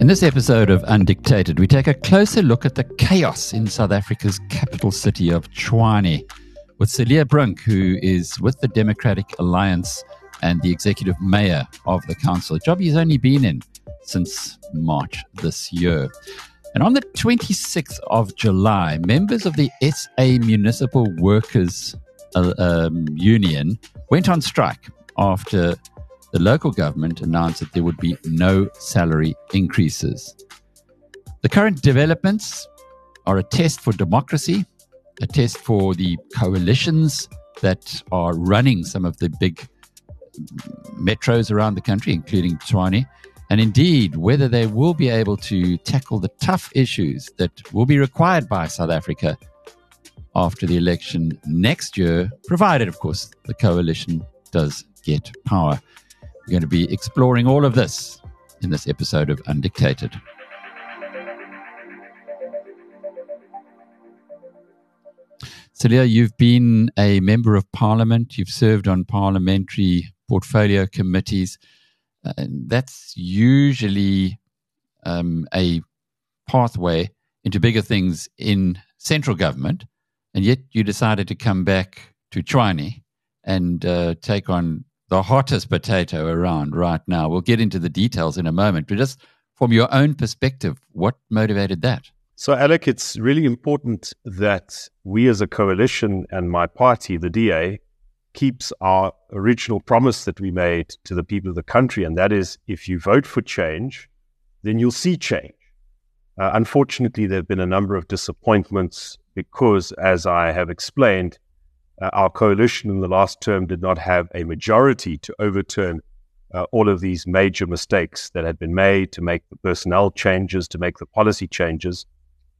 In this episode of Undictated, we take a closer look at the chaos in South Africa's capital city of Tshwane with Cilliers Brink, who is with the Democratic Alliance and the executive mayor of the council, a job he's only been in since March this year. And on the 26th of July, members of the SA Municipal Workers um, Union went on strike after the local government announced that there would be no salary increases. The current developments are a test for democracy, a test for the coalitions that are running some of the big metros around the country, including Tshwane, and indeed whether they will be able to tackle the tough issues that will be required by South Africa after the election next year, provided, of course, the coalition does get power. We're going to be exploring all of this in this episode of Undictated. Cilliers, you've been a member of parliament. You've served on parliamentary portfolio committees. Uh, that's usually um, a pathway into bigger things in central government. And yet you decided to come back to Tshwane and uh, take on the hottest potato around right now. We'll get into the details in a moment, but just from your own perspective, what motivated that? So, Alec, it's really important that we as a coalition and my party, the DA, keeps our original promise that we made to the people of the country, and that is if you vote for change, then you'll see change. Uh, unfortunately, there have been a number of disappointments because, as I have explained, uh, our coalition in the last term did not have a majority to overturn uh, all of these major mistakes that had been made to make the personnel changes, to make the policy changes.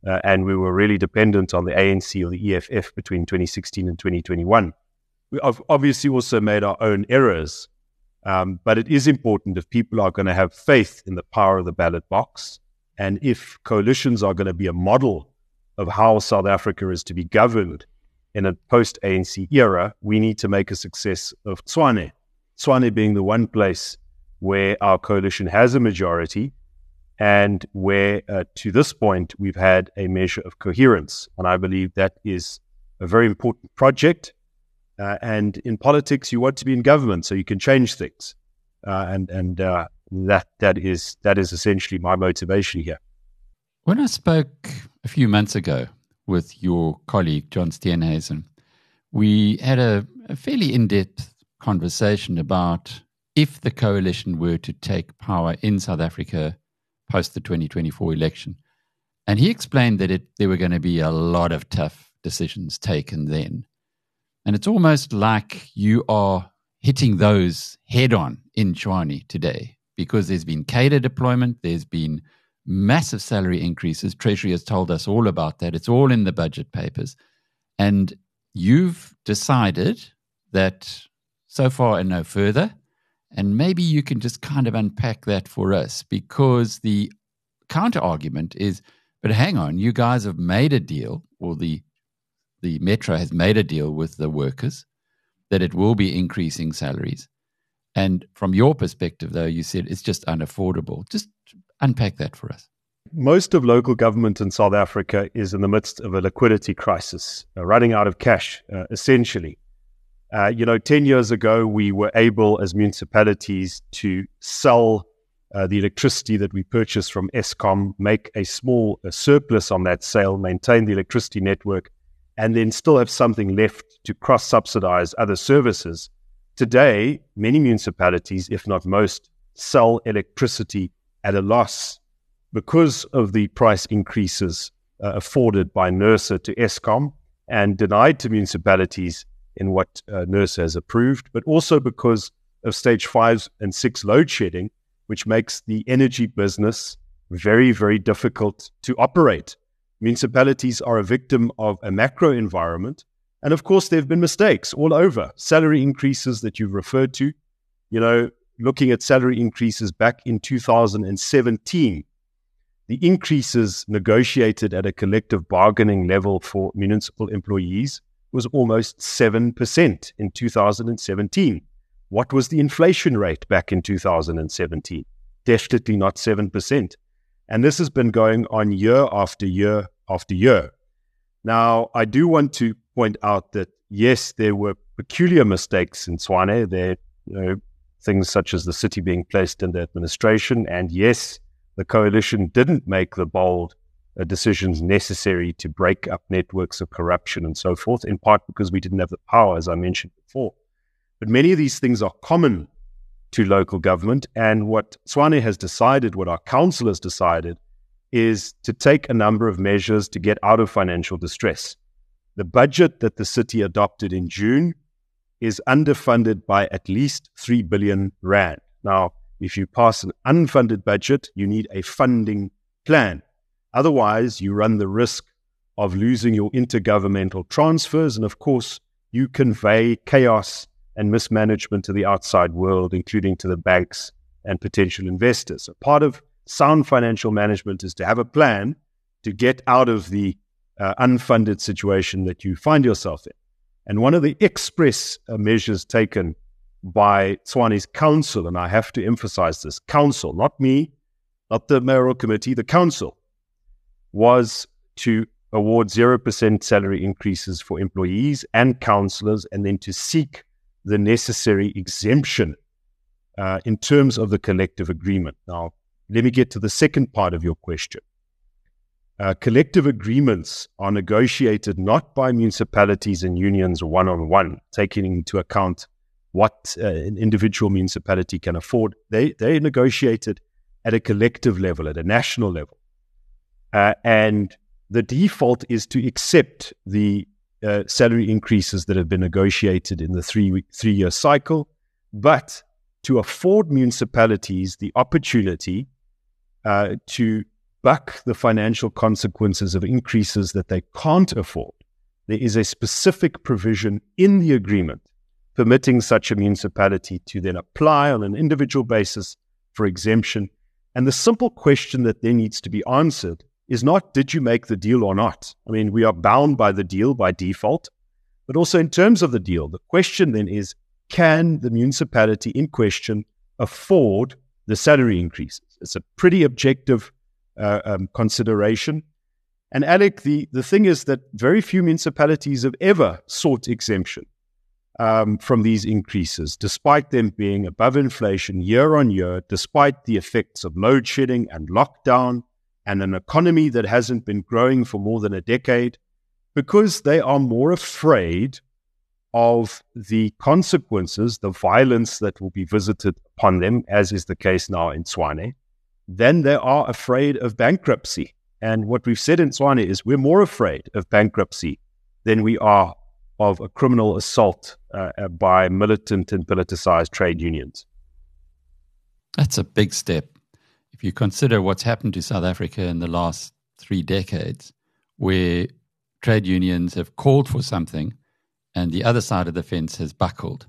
Uh, and we were really dependent on the ANC or the EFF between 2016 and 2021. We obviously also made our own errors, um, but it is important if people are going to have faith in the power of the ballot box, and if coalitions are going to be a model of how South Africa is to be governed in a post ANC era, we need to make a success of Tshwane. Tshwane being the one place where our coalition has a majority and where, uh, to this point, we've had a measure of coherence. And I believe that is a very important project. Uh, and in politics, you want to be in government so you can change things. Uh, and and uh, that that is that is essentially my motivation here. When I spoke a few months ago with your colleague, John Steenhuisen, we had a, a fairly in depth conversation about if the coalition were to take power in South Africa post the 2024 election. And he explained that it, there were going to be a lot of tough decisions taken then. And it's almost like you are hitting those head on in Tshwane today because there's been cadre deployment, there's been massive salary increases. Treasury has told us all about that. It's all in the budget papers. And you've decided that so far and no further. And maybe you can just kind of unpack that for us because the counter argument is but hang on, you guys have made a deal, or the the metro has made a deal with the workers that it will be increasing salaries. And from your perspective, though, you said it's just unaffordable. Just Unpack that for us. Most of local government in South Africa is in the midst of a liquidity crisis, uh, running out of cash, uh, essentially. Uh, you know, 10 years ago, we were able as municipalities to sell uh, the electricity that we purchased from Eskom, make a small a surplus on that sale, maintain the electricity network, and then still have something left to cross subsidize other services. Today, many municipalities, if not most, sell electricity at a loss because of the price increases uh, afforded by NERSA to Eskom and denied to municipalities in what uh, NERSA has approved, but also because of stage five and six load shedding, which makes the energy business very, very difficult to operate. Municipalities are a victim of a macro environment. And of course, there have been mistakes all over. Salary increases that you've referred to. You know, looking at salary increases back in 2017, the increases negotiated at a collective bargaining level for municipal employees was almost 7% in 2017. What was the inflation rate back in 2017? Definitely not 7%. And this has been going on year after year after year. Now, I do want to point out that yes, there were peculiar mistakes in Tshwane. There, you know, things such as the city being placed in the administration, and yes, the coalition didn't make the bold uh, decisions necessary to break up networks of corruption and so forth. In part because we didn't have the power, as I mentioned before. But many of these things are common to local government, and what Tshwane has decided, what our council has decided, is to take a number of measures to get out of financial distress. The budget that the city adopted in June is underfunded by at least 3 billion Rand. Now, if you pass an unfunded budget, you need a funding plan. Otherwise, you run the risk of losing your intergovernmental transfers. And of course, you convey chaos and mismanagement to the outside world, including to the banks and potential investors. So part of sound financial management is to have a plan to get out of the uh, unfunded situation that you find yourself in. And one of the express uh, measures taken by Tshwane's council, and I have to emphasize this council, not me, not the mayoral committee, the council, was to award 0% salary increases for employees and councillors, and then to seek the necessary exemption uh, in terms of the collective agreement. Now, let me get to the second part of your question. Uh, collective agreements are negotiated not by municipalities and unions one on one, taking into account what uh, an individual municipality can afford. They, they're negotiated at a collective level, at a national level. Uh, and the default is to accept the uh, salary increases that have been negotiated in the three, three year cycle, but to afford municipalities the opportunity uh, to buck the financial consequences of increases that they can't afford, there is a specific provision in the agreement permitting such a municipality to then apply on an individual basis for exemption. And the simple question that then needs to be answered is not did you make the deal or not? I mean, we are bound by the deal by default, but also in terms of the deal, the question then is can the municipality in question afford the salary increases? It's a pretty objective uh, um, consideration. And Alec, the, the thing is that very few municipalities have ever sought exemption um, from these increases, despite them being above inflation year on year, despite the effects of load shedding and lockdown and an economy that hasn't been growing for more than a decade, because they are more afraid of the consequences, the violence that will be visited upon them, as is the case now in Tshwane, then they are afraid of bankruptcy. And what we've said in Tshwane is we're more afraid of bankruptcy than we are of a criminal assault uh, uh, by militant and politicized trade unions. That's a big step. If you consider what's happened to South Africa in the last three decades, where trade unions have called for something and the other side of the fence has buckled,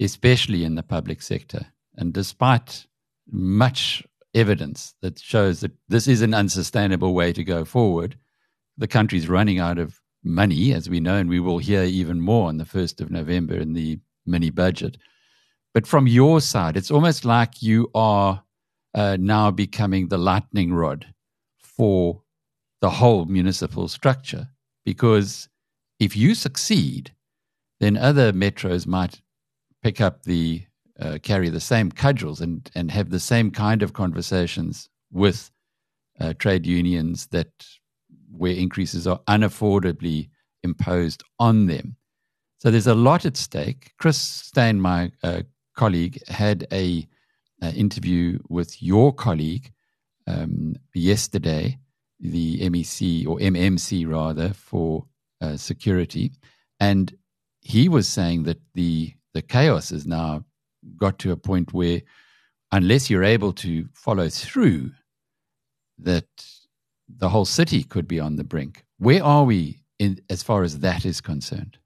especially in the public sector. And despite much evidence that shows that this is an unsustainable way to go forward. The country's running out of money, as we know, and we will hear even more on the 1st of November in the mini budget. But from your side, it's almost like you are uh, now becoming the lightning rod for the whole municipal structure. Because if you succeed, then other metros might pick up the uh, carry the same cudgels and, and have the same kind of conversations with uh, trade unions that where increases are unaffordably imposed on them. So there's a lot at stake. Chris Steyn, my uh, colleague, had a, a, interview with your colleague um, yesterday, the MEC or MMC rather for uh, security, and he was saying that the the chaos is now got to a point where, unless you're able to follow through, that the whole city could be on the brink. Where are we in, as far as that is concerned?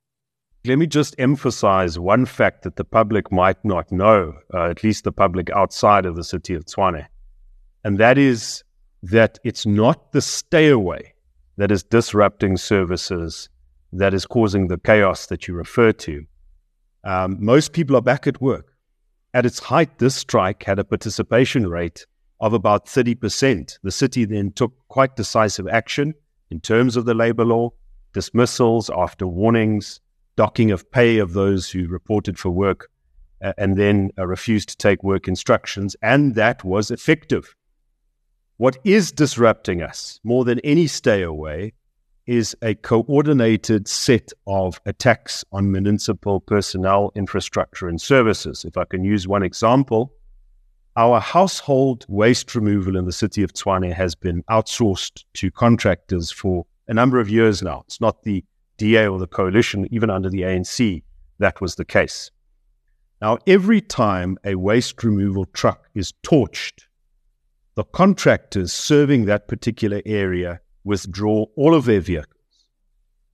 Let me just emphasize one fact that the public might not know, uh, at least the public outside of the city of Tshwane, and that is that it's not the stay away that is disrupting services that is causing the chaos that you refer to. Um, most people are back at work. At its height, this strike had a participation rate of about 30%. The city then took quite decisive action in terms of the labor law, dismissals after warnings, docking of pay of those who reported for work, uh, and then uh, refused to take work instructions. And that was effective. What is disrupting us more than any stay away is a coordinated set of attacks on municipal personnel, infrastructure, and services. If I can use one example, our household waste removal in the city of Tshwane has been outsourced to contractors for a number of years now. It's not the DA or the coalition, even under the ANC, that was the case. Now, every time a waste removal truck is torched, the contractors serving that particular area withdraw all of their vehicles.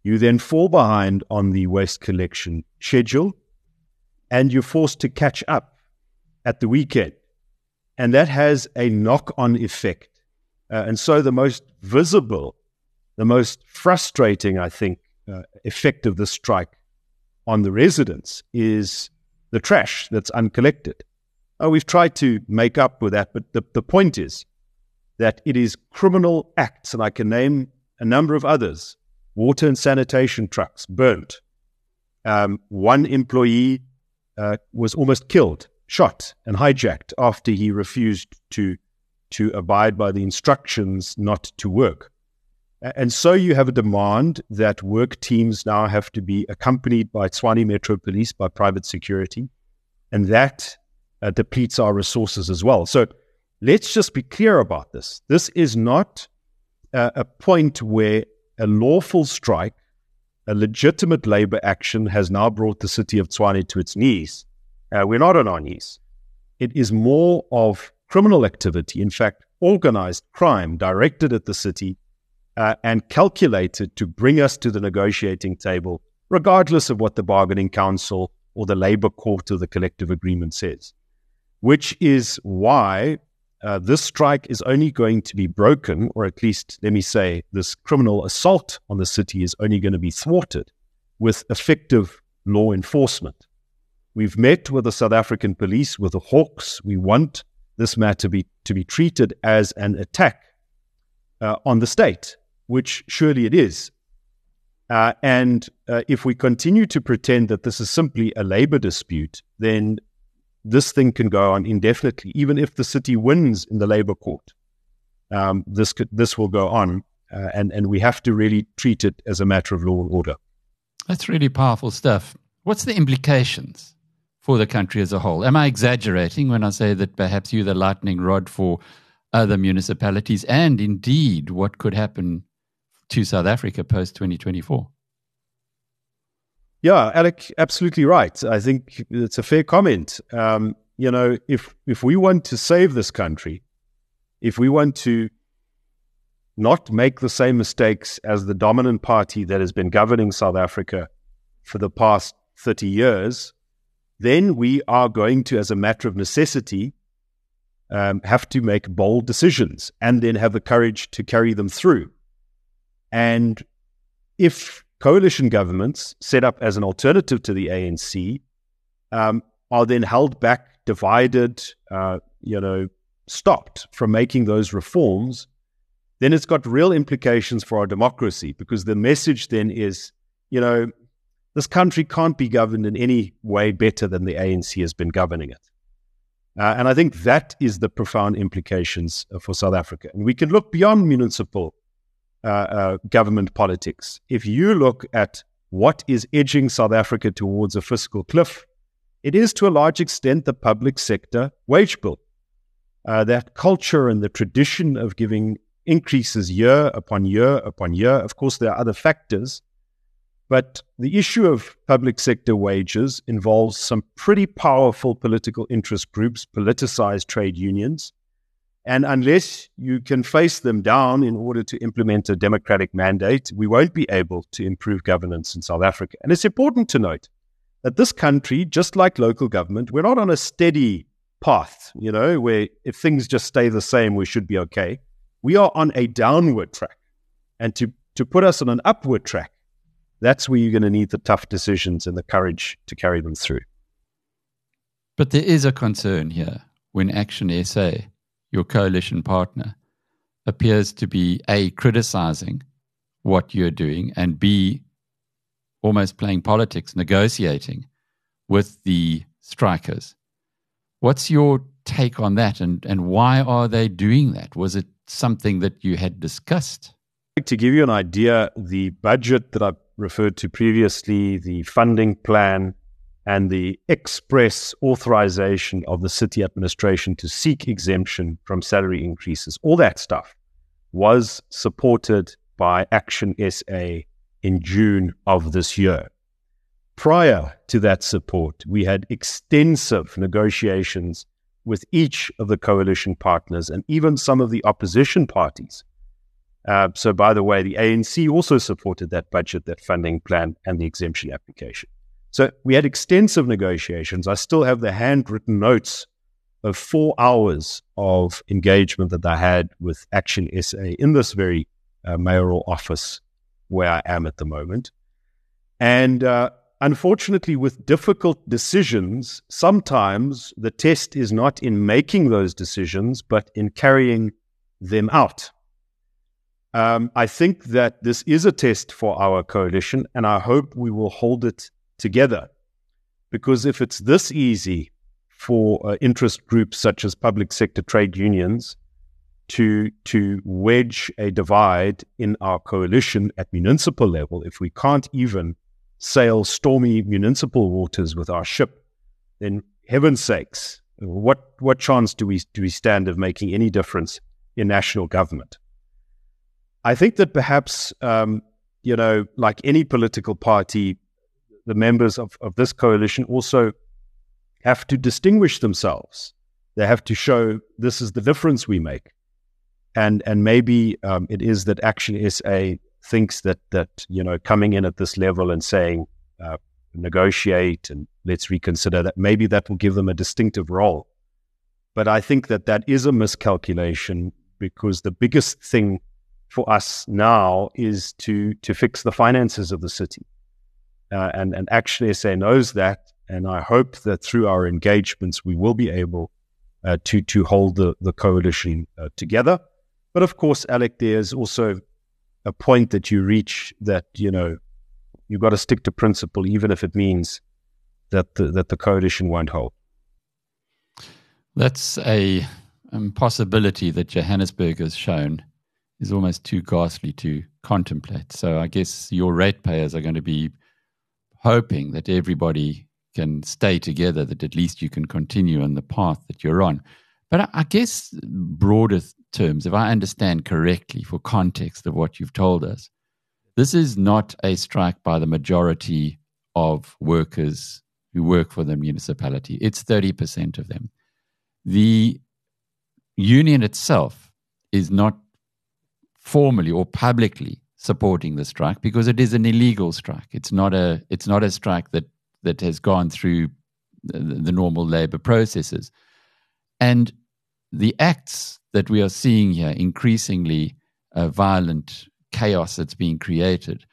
You then fall behind on the waste collection schedule and you're forced to catch up at the weekend. And that has a knock on effect. Uh, and so the most visible, the most frustrating, I think, uh, effect of the strike on the residents is the trash that's uncollected. Oh, we've tried to make up with that, but the, the point is that it is criminal acts, and I can name a number of others water and sanitation trucks burnt. Um, one employee uh, was almost killed, shot, and hijacked after he refused to, to abide by the instructions not to work. And so you have a demand that work teams now have to be accompanied by Tshwane Metro Police, by private security, and that uh, depletes our resources as well. So let's just be clear about this. This is not uh, a point where a lawful strike, a legitimate labor action has now brought the city of Tshwane to its knees. Uh, we're not on our knees. It is more of criminal activity, in fact, organized crime directed at the city uh, and calculated to bring us to the negotiating table, regardless of what the bargaining council or the labor court or the collective agreement says, which is why uh, this strike is only going to be broken, or at least, let me say, this criminal assault on the city is only going to be thwarted with effective law enforcement. We've met with the South African police, with the Hawks. We want this matter be, to be treated as an attack uh, on the state, which surely it is. Uh, and uh, if we continue to pretend that this is simply a labor dispute, then this thing can go on indefinitely, even if the city wins in the labor court. Um, this could, this will go on, uh, and and we have to really treat it as a matter of law and order. That's really powerful stuff. What's the implications for the country as a whole? Am I exaggerating when I say that perhaps you're the lightning rod for other municipalities, and indeed what could happen to South Africa post 2024? Yeah, Alec, absolutely right. I think it's a fair comment. Um, you know, if if we want to save this country, if we want to not make the same mistakes as the dominant party that has been governing South Africa for the past 30 years, then we are going to, as a matter of necessity, um, have to make bold decisions and then have the courage to carry them through. And if coalition governments set up as an alternative to the ANC um, are then held back, divided, uh, you know, stopped from making those reforms, then it's got real implications for our democracy because the message then is, you know, this country can't be governed in any way better than the ANC has been governing it. Uh, and I think that is the profound implications for South Africa. And we can look beyond municipal uh, uh, government politics. If you look at what is edging South Africa towards a fiscal cliff, it is to a large extent the public sector wage bill. Uh, that culture and the tradition of giving increases year upon year upon year. Of course, there are other factors, but the issue of public sector wages involves some pretty powerful political interest groups, politicized trade unions, and unless you can face them down in order to implement a democratic mandate, we won't be able to improve governance in South Africa. And it's important to note that this country, just like local government, we're not on a steady path, you know, where if things just stay the same, we should be okay. We are on a downward track. And to, to put us on an upward track, that's where you're going to need the tough decisions and the courage to carry them through. But there is a concern here when Action SA, your coalition partner, appears to be A, criticizing what you're doing, and B, almost playing politics, negotiating with the strikers. What's your take on that, and, and why are they doing that? Was it something that you had discussed? To give you an idea, the budget that I referred to previously, the funding plan, and the express authorization of the city administration to seek exemption from salary increases, all that stuff was supported by Action SA in June of this year. Prior to that support, we had extensive negotiations with each of the coalition partners and even some of the opposition parties. Uh, so, by the way, the ANC also supported that budget, that funding plan, and the exemption application. So, we had extensive negotiations. I still have the handwritten notes of four hours of engagement that I had with Action SA in this very uh, mayoral office where I am at the moment. And uh, unfortunately, with difficult decisions, sometimes the test is not in making those decisions, but in carrying them out. Um, I think that this is a test for our coalition, and I hope we will hold it together. Because if it's this easy for uh, interest groups such as public sector trade unions to to wedge a divide in our coalition at municipal level, if we can't even sail stormy municipal waters with our ship, then heaven's sakes, what what chance do we do we stand of making any difference in national government? I think that perhaps um, you know, like any political party, the members of, of this coalition also have to distinguish themselves. They have to show this is the difference we make. And and maybe um, it is that Action SA thinks that that you know coming in at this level and saying uh, negotiate and let's reconsider that maybe that will give them a distinctive role. But I think that that is a miscalculation because the biggest thing for us now is to to fix the finances of the city. Uh, and and Action SA knows that, and I hope that through our engagements, we will be able uh, to, to hold the, the coalition uh, together. But of course, Alec, there's also a point that you reach that, you know, you've got to stick to principle, even if it means that the, that the coalition won't hold. That's a impossibility that Johannesburg has shown is almost too ghastly to contemplate. So I guess your ratepayers are going to be hoping that everybody can stay together, that at least you can continue on the path that you're on. But I, I guess, broader terms, if I understand correctly, for context of what you've told us, this is not a strike by the majority of workers who work for the municipality. It's 30% of them. The union itself is not formally or publicly supporting the strike because it is an illegal strike. It's not a it's not a strike that that has gone through the, the normal labor processes. And the acts that we are seeing here, increasingly uh, violent chaos that's being created,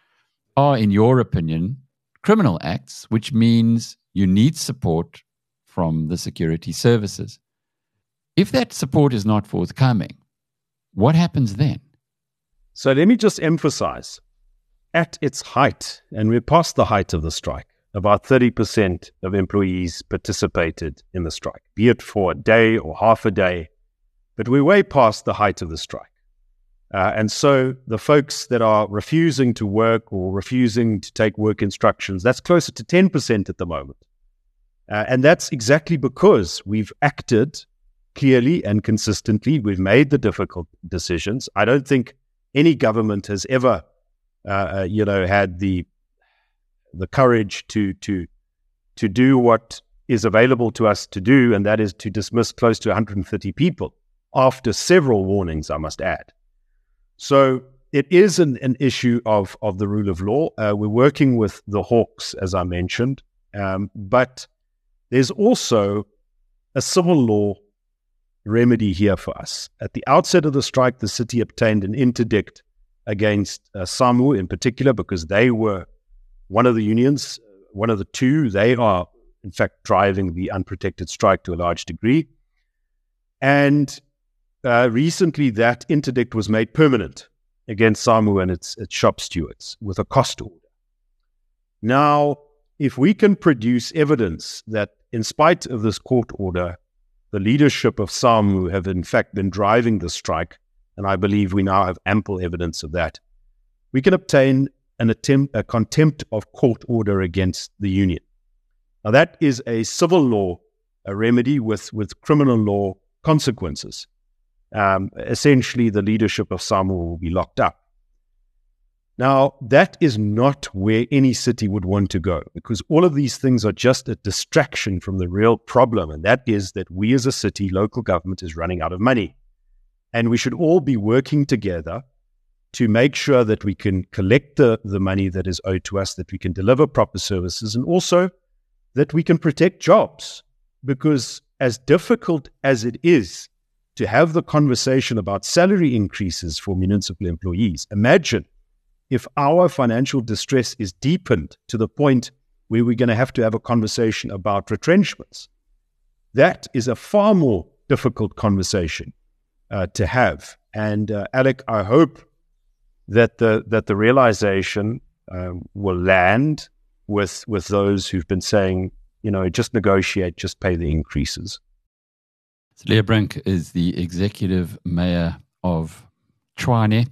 are, in your opinion, criminal acts, which means you need support from the security services. If that support is not forthcoming, what happens then? So let me just emphasize at its height, and we're past the height of the strike, about 30% of employees participated in the strike, be it for a day or half a day. But we're way past the height of the strike. Uh, and so the folks that are refusing to work or refusing to take work instructions, that's closer to 10% at the moment. Uh, and that's exactly because we've acted clearly and consistently. We've made the difficult decisions. I don't think any government has ever, uh, uh you know, had the the courage to to to do what is available to us to do, and that is to dismiss close to 130 people after several warnings, I must add. So it is an, an issue of, of the rule of law. Uh, we're working with the Hawks, as I mentioned, um, but there's also a civil law remedy here for us. At the outset of the strike, the city obtained an interdict against uh, SAMWU in particular because they were one of the unions, one of the two, they are in fact driving the unprotected strike to a large degree. And uh, recently, that interdict was made permanent against SAMWU and its, its shop stewards with a cost order. Now, if we can produce evidence that, in spite of this court order, the leadership of SAMWU have in fact been driving the strike, and I believe we now have ample evidence of that, we can obtain an attempt, a contempt of court order against the union. Now, that is a civil law a remedy with, with criminal law consequences. Um, essentially, the leadership of SAMWU will be locked up. Now, that is not where any city would want to go because all of these things are just a distraction from the real problem. And that is that we as a city, local government is running out of money. And we should all be working together to make sure that we can collect the, the money that is owed to us, that we can deliver proper services, and also that we can protect jobs. Because as difficult as it is to have the conversation about salary increases for municipal employees, imagine if our financial distress is deepened to the point where we're going to have to have a conversation about retrenchments. That is a far more difficult conversation uh, to have. And uh, Alec, I hope that the that the realization um, will land with with those who've been saying, you know, just negotiate, just pay the increases. Cilliers Brink is the executive mayor of Tshwane.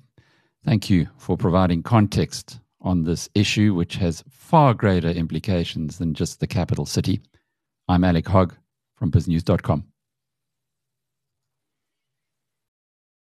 Thank you for providing context on this issue, which has far greater implications than just the capital city. I'm Alec Hogg from biznews.com.